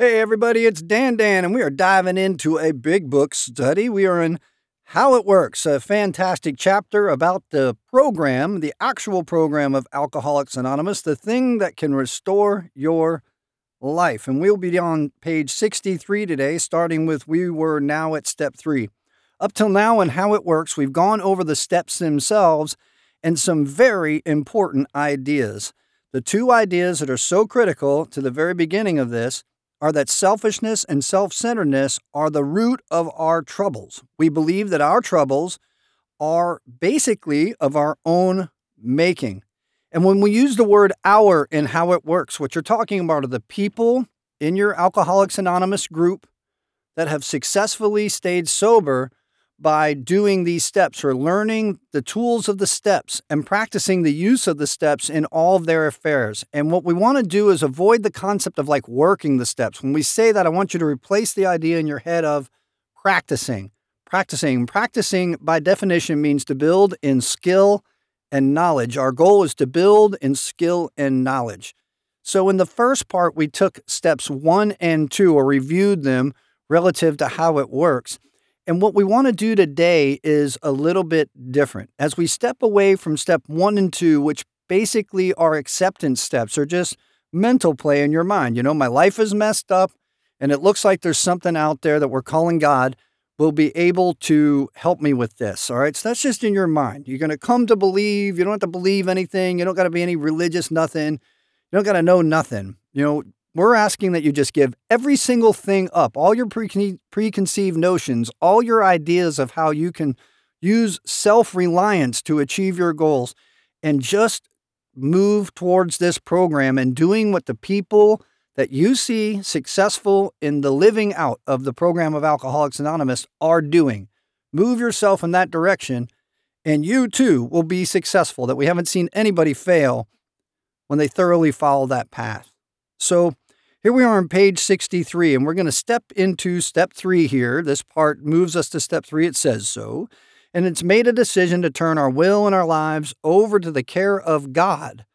Hey, everybody, it's Dan Dan, and we are diving into a big book study. We are in How It Works, a fantastic chapter about the program, the actual program of Alcoholics Anonymous, the thing that can restore your life. And we'll be on page 63 today, starting with We Were Now at Step 3. Up till now, in How It Works, we've gone over the steps themselves and some very important ideas. The two ideas that are so critical to the very beginning of this are that selfishness and self centeredness are the root of our troubles. We believe that our troubles are basically of our own making. And when we use the word our in how it works, what you're talking about are the people in your Alcoholics Anonymous group that have successfully stayed sober by doing these steps or learning the tools of the steps and practicing the use of the steps in all of their affairs. And what we want to do is avoid the concept of like working the steps. When we say that, I want you to replace the idea in your head of practicing. Practicing. Practicing, by definition, means to build in skill and knowledge. Our goal is to build in skill and knowledge. So, in the first part, we took steps one and two or reviewed them relative to how it works. And what we want to do today is a little bit different. As we step away from step one and two, which basically are acceptance steps or just mental play in your mind. You know, my life is messed up and it looks like there's something out there that we're calling God will be able to help me with this. All right. So that's just in your mind. You're going to come to believe. You don't have to believe anything. You don't got to be any religious nothing. You don't got to know nothing. You know, we're asking that you just give every single thing up, all your pre- preconceived notions, all your ideas of how you can use self reliance to achieve your goals, and just move towards this program and doing what the people that you see successful in the living out of the program of Alcoholics Anonymous are doing. Move yourself in that direction, and you too will be successful. That we haven't seen anybody fail when they thoroughly follow that path. So, here we are on page 63, and we're going to step into step three here. This part moves us to step three, it says so. And it's made a decision to turn our will and our lives over to the care of God.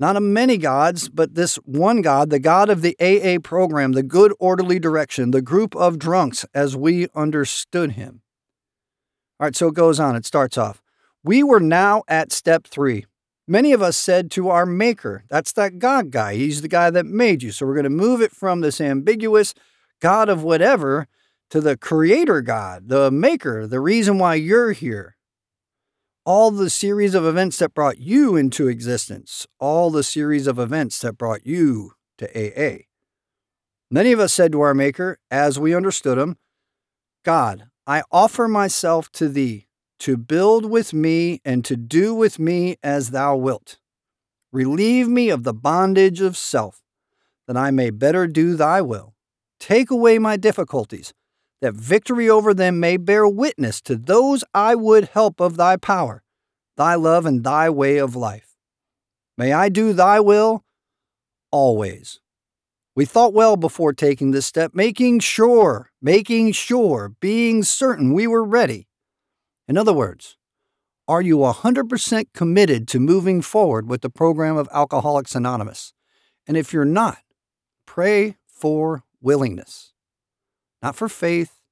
Not of many gods, but this one God, the God of the AA program, the good orderly direction, the group of drunks as we understood him. All right, so it goes on. It starts off. We were now at step three. Many of us said to our maker, that's that God guy. He's the guy that made you. So we're going to move it from this ambiguous God of whatever to the creator God, the maker, the reason why you're here. All the series of events that brought you into existence, all the series of events that brought you to AA. Many of us said to our Maker, as we understood him, God, I offer myself to thee to build with me and to do with me as thou wilt. Relieve me of the bondage of self, that I may better do thy will. Take away my difficulties, that victory over them may bear witness to those I would help of thy power, thy love, and thy way of life. May I do thy will always. We thought well before taking this step, making sure, making sure, being certain we were ready in other words, are you 100% committed to moving forward with the program of Alcoholics Anonymous? And if you're not, pray for willingness. Not for faith,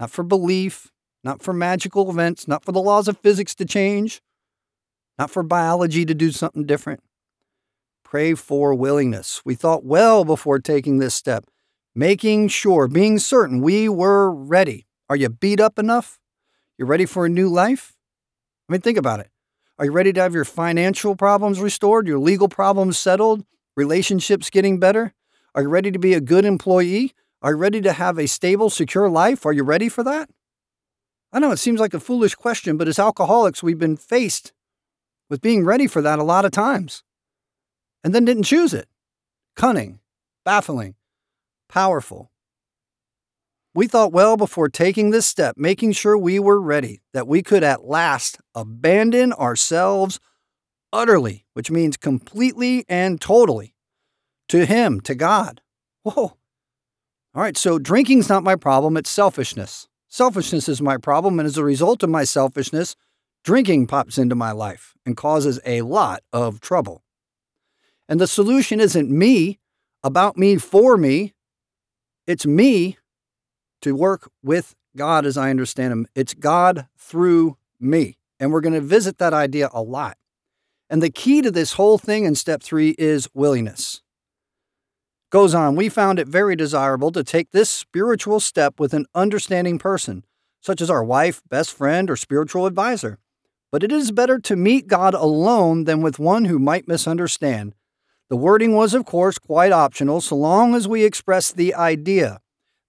not for belief, not for magical events, not for the laws of physics to change, not for biology to do something different. Pray for willingness. We thought well before taking this step, making sure, being certain we were ready. Are you beat up enough? You ready for a new life? I mean, think about it. Are you ready to have your financial problems restored, your legal problems settled, relationships getting better? Are you ready to be a good employee? Are you ready to have a stable, secure life? Are you ready for that? I know it seems like a foolish question, but as alcoholics, we've been faced with being ready for that a lot of times and then didn't choose it. Cunning, baffling, powerful. We thought well before taking this step, making sure we were ready, that we could at last abandon ourselves utterly, which means completely and totally, to Him, to God. Whoa. All right, so drinking's not my problem, it's selfishness. Selfishness is my problem, and as a result of my selfishness, drinking pops into my life and causes a lot of trouble. And the solution isn't me, about me, for me. it's me to work with God as I understand Him. It's God through me. And we're going to visit that idea a lot. And the key to this whole thing in step three is willingness. Goes on, we found it very desirable to take this spiritual step with an understanding person, such as our wife, best friend, or spiritual advisor. But it is better to meet God alone than with one who might misunderstand. The wording was, of course, quite optional so long as we express the idea.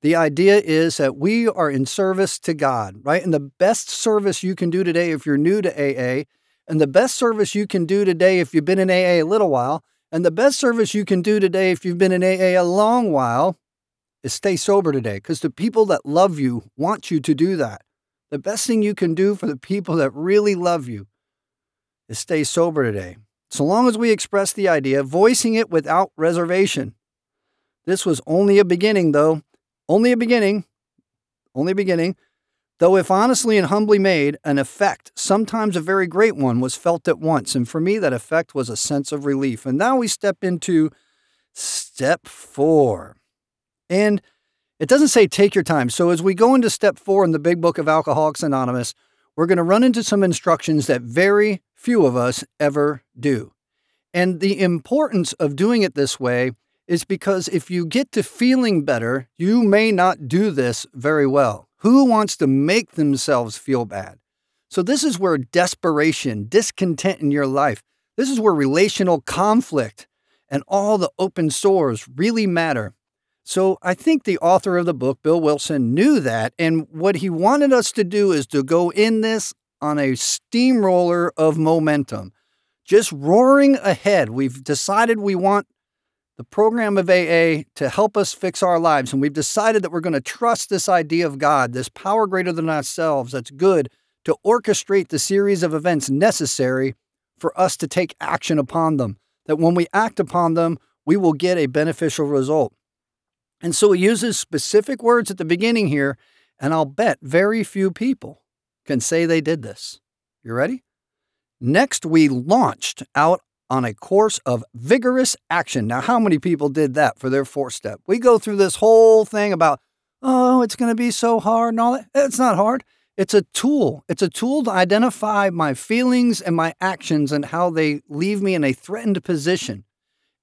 The idea is that we are in service to God, right? And the best service you can do today if you're new to AA, and the best service you can do today if you've been in AA a little while, and the best service you can do today if you've been in AA a long while is stay sober today because the people that love you want you to do that. The best thing you can do for the people that really love you is stay sober today. So long as we express the idea, voicing it without reservation. This was only a beginning, though. Only a beginning. Only a beginning. Though, if honestly and humbly made, an effect, sometimes a very great one, was felt at once. And for me, that effect was a sense of relief. And now we step into step four. And it doesn't say take your time. So, as we go into step four in the big book of Alcoholics Anonymous, we're going to run into some instructions that very few of us ever do. And the importance of doing it this way is because if you get to feeling better, you may not do this very well. Who wants to make themselves feel bad? So, this is where desperation, discontent in your life, this is where relational conflict and all the open sores really matter. So, I think the author of the book, Bill Wilson, knew that. And what he wanted us to do is to go in this on a steamroller of momentum, just roaring ahead. We've decided we want the program of AA to help us fix our lives. And we've decided that we're going to trust this idea of God, this power greater than ourselves that's good to orchestrate the series of events necessary for us to take action upon them. That when we act upon them, we will get a beneficial result. And so he uses specific words at the beginning here, and I'll bet very few people can say they did this. You ready? Next, we launched out on a course of vigorous action. Now, how many people did that for their fourth step? We go through this whole thing about, oh, it's going to be so hard and all that. It's not hard. It's a tool. It's a tool to identify my feelings and my actions and how they leave me in a threatened position.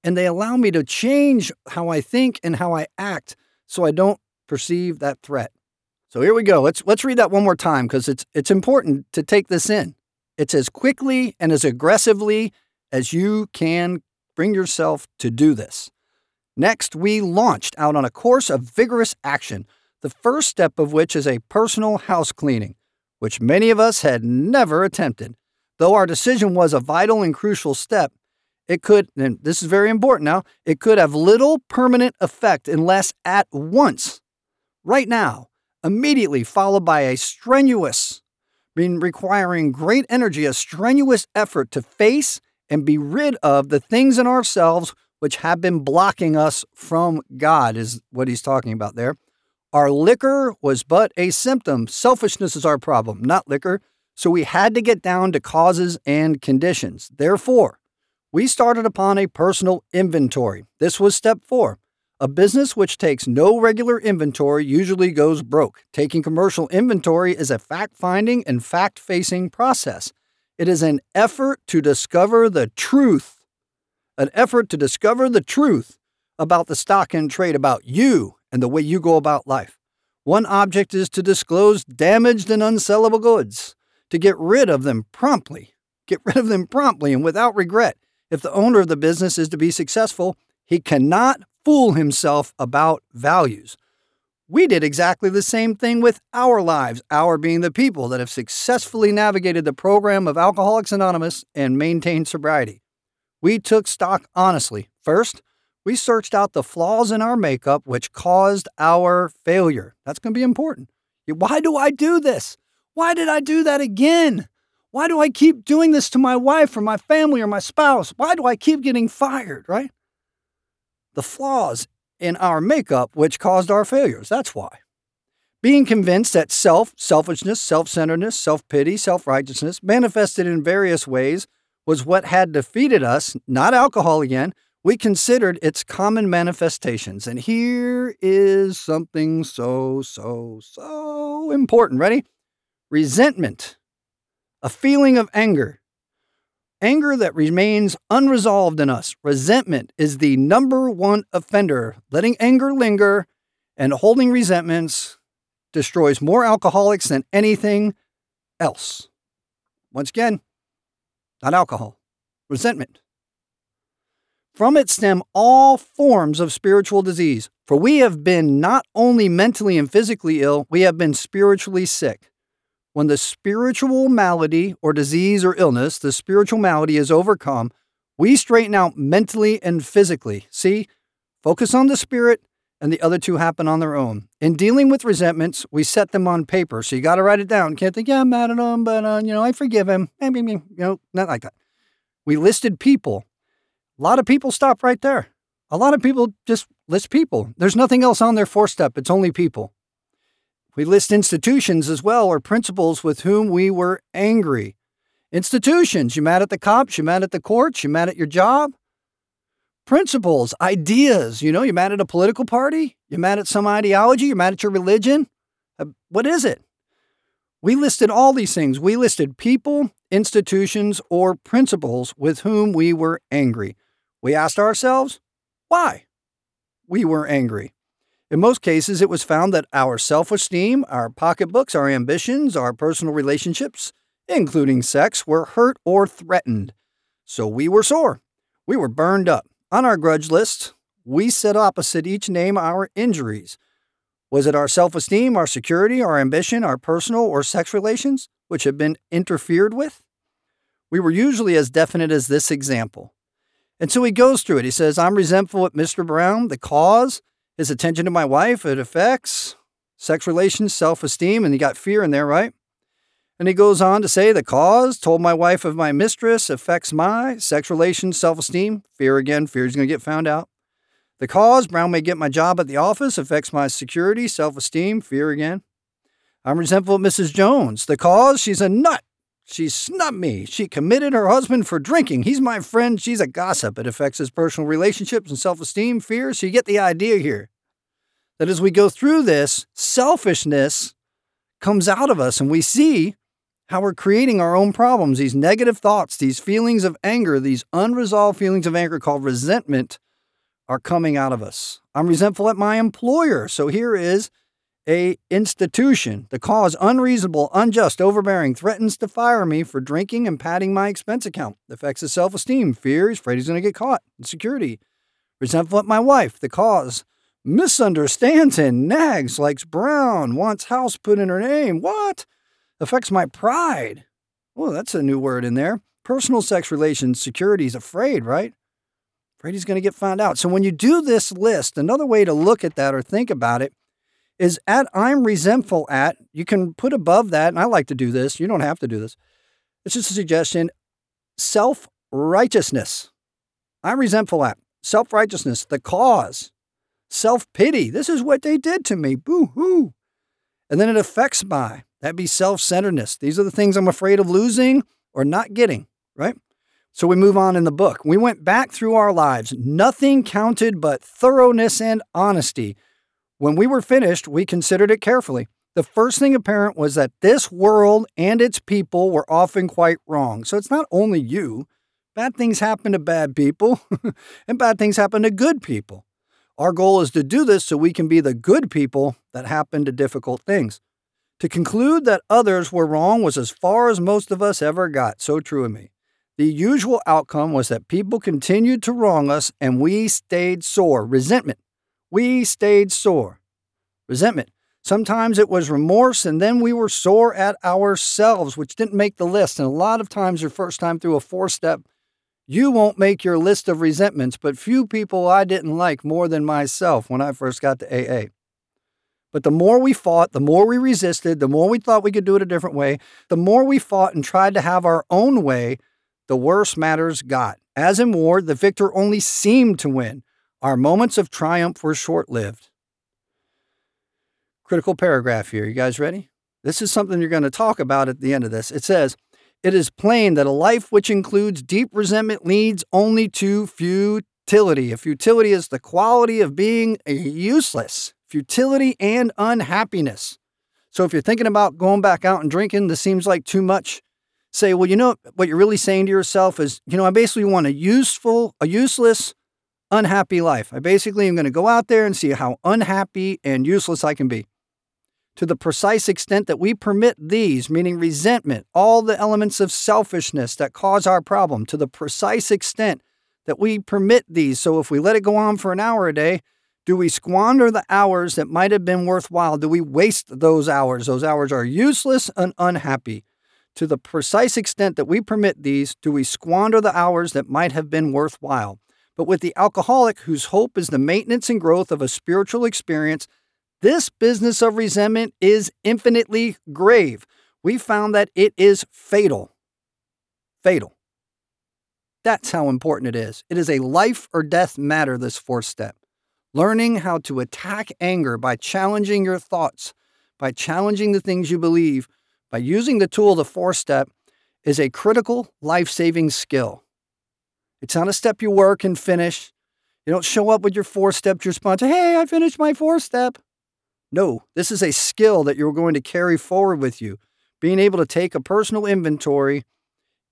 And they allow me to change how I think and how I act so I don't perceive that threat. So here we go. Let's let's read that one more time because it's it's important to take this in. It's as quickly and as aggressively as you can bring yourself to do this. Next, we launched out on a course of vigorous action, the first step of which is a personal house cleaning, which many of us had never attempted. Though our decision was a vital and crucial step, it could, and this is very important now, it could have little permanent effect unless at once, right now, immediately followed by a strenuous, requiring great energy, a strenuous effort to face and be rid of the things in ourselves which have been blocking us from God, is what he's talking about there. Our liquor was but a symptom. Selfishness is our problem, not liquor. So we had to get down to causes and conditions. Therefore, we started upon a personal inventory. This was step four. A business which takes no regular inventory usually goes broke. Taking commercial inventory is a fact finding and fact facing process. It is an effort to discover the truth, an effort to discover the truth about the stock in trade, about you and the way you go about life. One object is to disclose damaged and unsellable goods, to get rid of them promptly. Get rid of them promptly and without regret. If the owner of the business is to be successful, he cannot fool himself about values. We did exactly the same thing with our lives, our being the people that have successfully navigated the program of Alcoholics Anonymous and maintained sobriety. We took stock honestly. First, we searched out the flaws in our makeup which caused our failure. That's going to be important. Why do I do this? Why did I do that again? Why do I keep doing this to my wife or my family or my spouse? Why do I keep getting fired, right? The flaws in our makeup which caused our failures. That's why. Being convinced that self, selfishness, self centeredness, self pity, self righteousness, manifested in various ways, was what had defeated us, not alcohol again. we considered its common manifestations. And here is something so, so, so important. Ready? Resentment, a feeling of anger. Anger that remains unresolved in us. Resentment is the number one offender. Letting anger linger and holding resentments destroys more alcoholics than anything else. Once again, not alcohol, resentment. From it stem all forms of spiritual disease. For we have been not only mentally and physically ill, we have been spiritually sick. When the spiritual malady or disease or illness, the spiritual malady is overcome, we straighten out mentally and physically. See, focus on the spirit, and the other two happen on their own. In dealing with resentments, we set them on paper. So you got to write it down. Can't think, yeah, I'm mad at him, but, uh, you know, I forgive him. You know, not like that. We listed people a lot of people stop right there. A lot of people just list people. There's nothing else on their four step, it's only people. We list institutions as well or principles with whom we were angry. Institutions, you mad at the cops, you mad at the courts, you mad at your job. Principles, ideas, you know, you mad at a political party, you mad at some ideology, you're mad at your religion. Uh, what is it? We listed all these things. We listed people, institutions, or principles with whom we were angry. We asked ourselves, why? We were angry. In most cases, it was found that our self esteem, our pocketbooks, our ambitions, our personal relationships, including sex, were hurt or threatened. So we were sore. We were burned up. On our grudge list, we set opposite each name our injuries. Was it our self esteem, our security, our ambition, our personal or sex relations which had been interfered with? We were usually as definite as this example and so he goes through it. He says, I'm resentful at Mr. Brown. The cause, his attention to my wife, it affects sex relations, self esteem, and you got fear in there, right? And he goes on to say, the cause, told my wife of my mistress, affects my sex relations, self esteem, fear again, fear is going to get found out. The cause, Brown may get my job at the office, affects my security, self esteem, fear again. I'm resentful of Mrs. Jones. The cause, she's a nut. She snubbed me. She committed her husband for drinking. He's my friend. She's a gossip. It affects his personal relationships and self esteem, fear. So you get the idea here that as we go through this, selfishness comes out of us and we see how we're creating our own problems. These negative thoughts, these feelings of anger, these unresolved feelings of anger called resentment are coming out of us. I'm resentful at my employer. So here is a institution. The cause unreasonable, unjust, overbearing, threatens to fire me for drinking and padding my expense account. Affects his self-esteem, fear he's afraid he's going to get caught. Insecurity. Resentful at my wife. The cause misunderstands and nags, likes Brown, wants house put in her name. What? Affects my pride. Oh, that's a new word in there. Personal sex relations, security. Afraid, right? Afraid he's going to get found out. So when you do this list, another way to look at that or think about it is at I'm resentful at. You can put above that, and I like to do this. You don't have to do this. It's just a suggestion. Self righteousness. I'm resentful at. Self righteousness, the cause. Self pity. This is what they did to me. Boo hoo. And then it affects my. That'd be self centeredness. These are the things I'm afraid of losing or not getting, right? So we move on in the book. We went back through our lives. Nothing counted but thoroughness and honesty. When we were finished, we considered it carefully. The first thing apparent was that this world and its people were often quite wrong. So it's not only you. Bad things happen to bad people, and bad things happen to good people. Our goal is to do this so we can be the good people that happen to difficult things. To conclude that others were wrong was as far as most of us ever got. So true of me. The usual outcome was that people continued to wrong us and we stayed sore. Resentment we stayed sore. Resentment. Sometimes it was remorse, and then we were sore at ourselves, which didn't make the list. And a lot of times, your first time through a four step, you won't make your list of resentments, but few people I didn't like more than myself when I first got to AA. But the more we fought, the more we resisted, the more we thought we could do it a different way, the more we fought and tried to have our own way, the worse matters got. As in war, the victor only seemed to win. Our moments of triumph were short lived. Critical paragraph here. You guys ready? This is something you're going to talk about at the end of this. It says, It is plain that a life which includes deep resentment leads only to futility. A futility is the quality of being useless, futility and unhappiness. So if you're thinking about going back out and drinking, this seems like too much. Say, well, you know what you're really saying to yourself is, you know, I basically want a useful, a useless, unhappy life. I basically am going to go out there and see how unhappy and useless I can be. To the precise extent that we permit these, meaning resentment, all the elements of selfishness that cause our problem, to the precise extent that we permit these. So if we let it go on for an hour a day, do we squander the hours that might have been worthwhile? Do we waste those hours? Those hours are useless and unhappy. To the precise extent that we permit these, do we squander the hours that might have been worthwhile? But with the alcoholic, whose hope is the maintenance and growth of a spiritual experience, this business of resentment is infinitely grave. We found that it is fatal. Fatal. That's how important it is. It is a life or death matter, this fourth step. Learning how to attack anger by challenging your thoughts, by challenging the things you believe, by using the tool, the four step, is a critical life saving skill. It's not a step you work and finish. You don't show up with your four steps, your sponsor, hey, I finished my four step. No, this is a skill that you're going to carry forward with you. Being able to take a personal inventory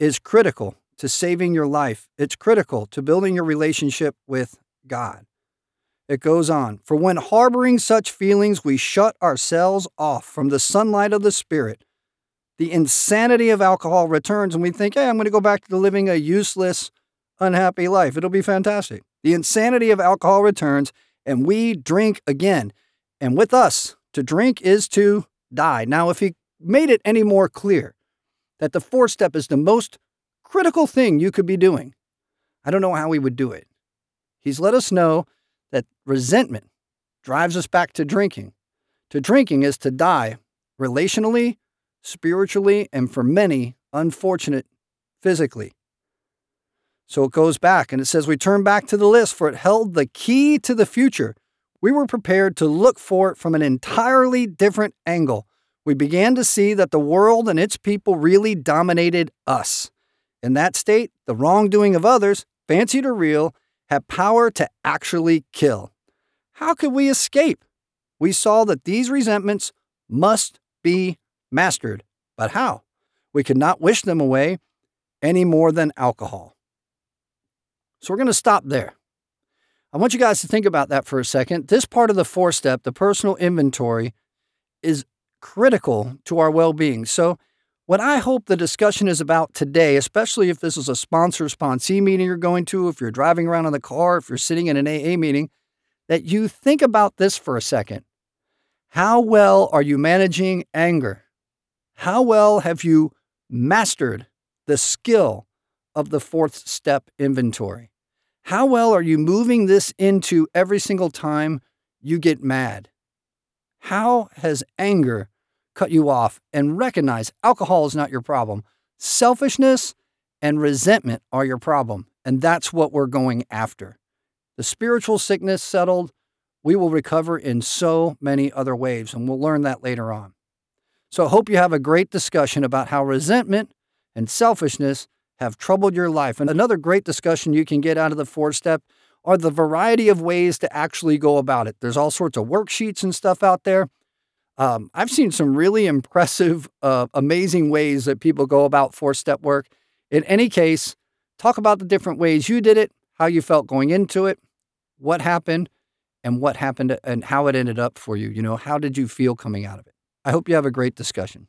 is critical to saving your life. It's critical to building your relationship with God. It goes on. For when harboring such feelings, we shut ourselves off from the sunlight of the Spirit. The insanity of alcohol returns, and we think, hey, I'm going to go back to living a useless, unhappy life. It'll be fantastic. The insanity of alcohol returns, and we drink again. And with us, to drink is to die. Now, if he made it any more clear that the fourth step is the most critical thing you could be doing, I don't know how he would do it. He's let us know that resentment drives us back to drinking. To drinking is to die relationally, spiritually, and for many, unfortunate, physically. So it goes back and it says, We turn back to the list, for it held the key to the future. We were prepared to look for it from an entirely different angle. We began to see that the world and its people really dominated us. In that state, the wrongdoing of others, fancied or real, have power to actually kill. How could we escape? We saw that these resentments must be mastered. But how? We could not wish them away any more than alcohol. So we're going to stop there. I want you guys to think about that for a second. This part of the four step, the personal inventory, is critical to our well being. So what I hope the discussion is about today, especially if this is a sponsor sponsee meeting you're going to, if you're driving around in the car, if you're sitting in an AA meeting, that you think about this for a second. How well are you managing anger? How well have you mastered the skill of the fourth step inventory? How well are you moving this into every single time you get mad? How has anger cut you off and recognize alcohol is not your problem. Selfishness and resentment are your problem. And that's what we're going after. The spiritual sickness settled, we will recover in so many other ways, and we'll learn that later on. So I hope you have a great discussion about how resentment and selfishness have troubled your life. And another great discussion you can get out of the four step are the variety of ways to actually go about it. There's all sorts of worksheets and stuff out there. Um, I've seen some really impressive, uh, amazing ways that people go about four step work. In any case, talk about the different ways you did it, how you felt going into it, what happened, and what happened and how it ended up for you. You know, how did you feel coming out of it? I hope you have a great discussion.